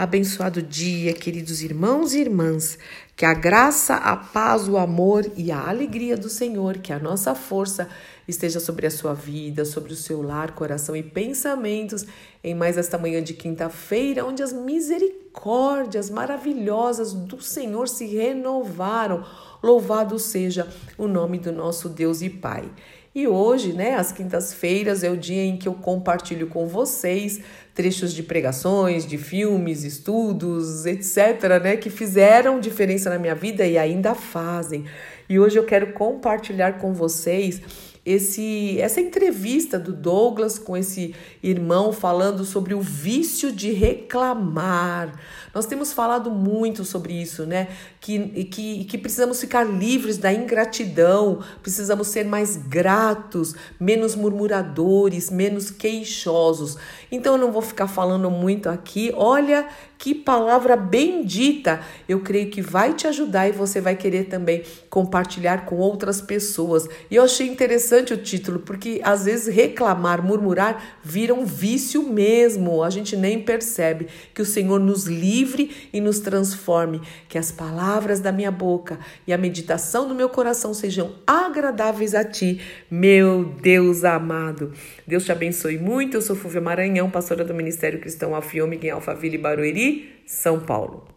Abençoado dia, queridos irmãos e irmãs. Que a graça, a paz, o amor e a alegria do Senhor, que a nossa força esteja sobre a sua vida, sobre o seu lar, coração e pensamentos em mais esta manhã de quinta-feira, onde as misericórdias maravilhosas do Senhor se renovaram. Louvado seja o nome do nosso Deus e Pai. E hoje, né, às quintas-feiras, é o dia em que eu compartilho com vocês trechos de pregações, de filmes, estudos, etc., né, que fizeram diferença na minha vida e ainda fazem. E hoje eu quero compartilhar com vocês esse essa entrevista do Douglas com esse irmão falando sobre o vício de reclamar. Nós temos falado muito sobre isso, né? Que, que, que precisamos ficar livres da ingratidão, precisamos ser mais gratos, menos murmuradores, menos queixosos. Então eu não vou ficar falando muito aqui. Olha que palavra bendita! Eu creio que vai te ajudar e você vai querer também compartilhar com outras pessoas. E eu achei interessante o título, porque às vezes reclamar, murmurar vira um vício mesmo. A gente nem percebe que o Senhor nos livre e nos transforme, que as palavras da minha boca e a meditação do meu coração sejam agradáveis a ti, meu Deus amado. Deus te abençoe muito. Eu sou Fúvia Maranhão, pastora do Ministério Cristão Alfiômega em Alphaville, Barueri, São Paulo.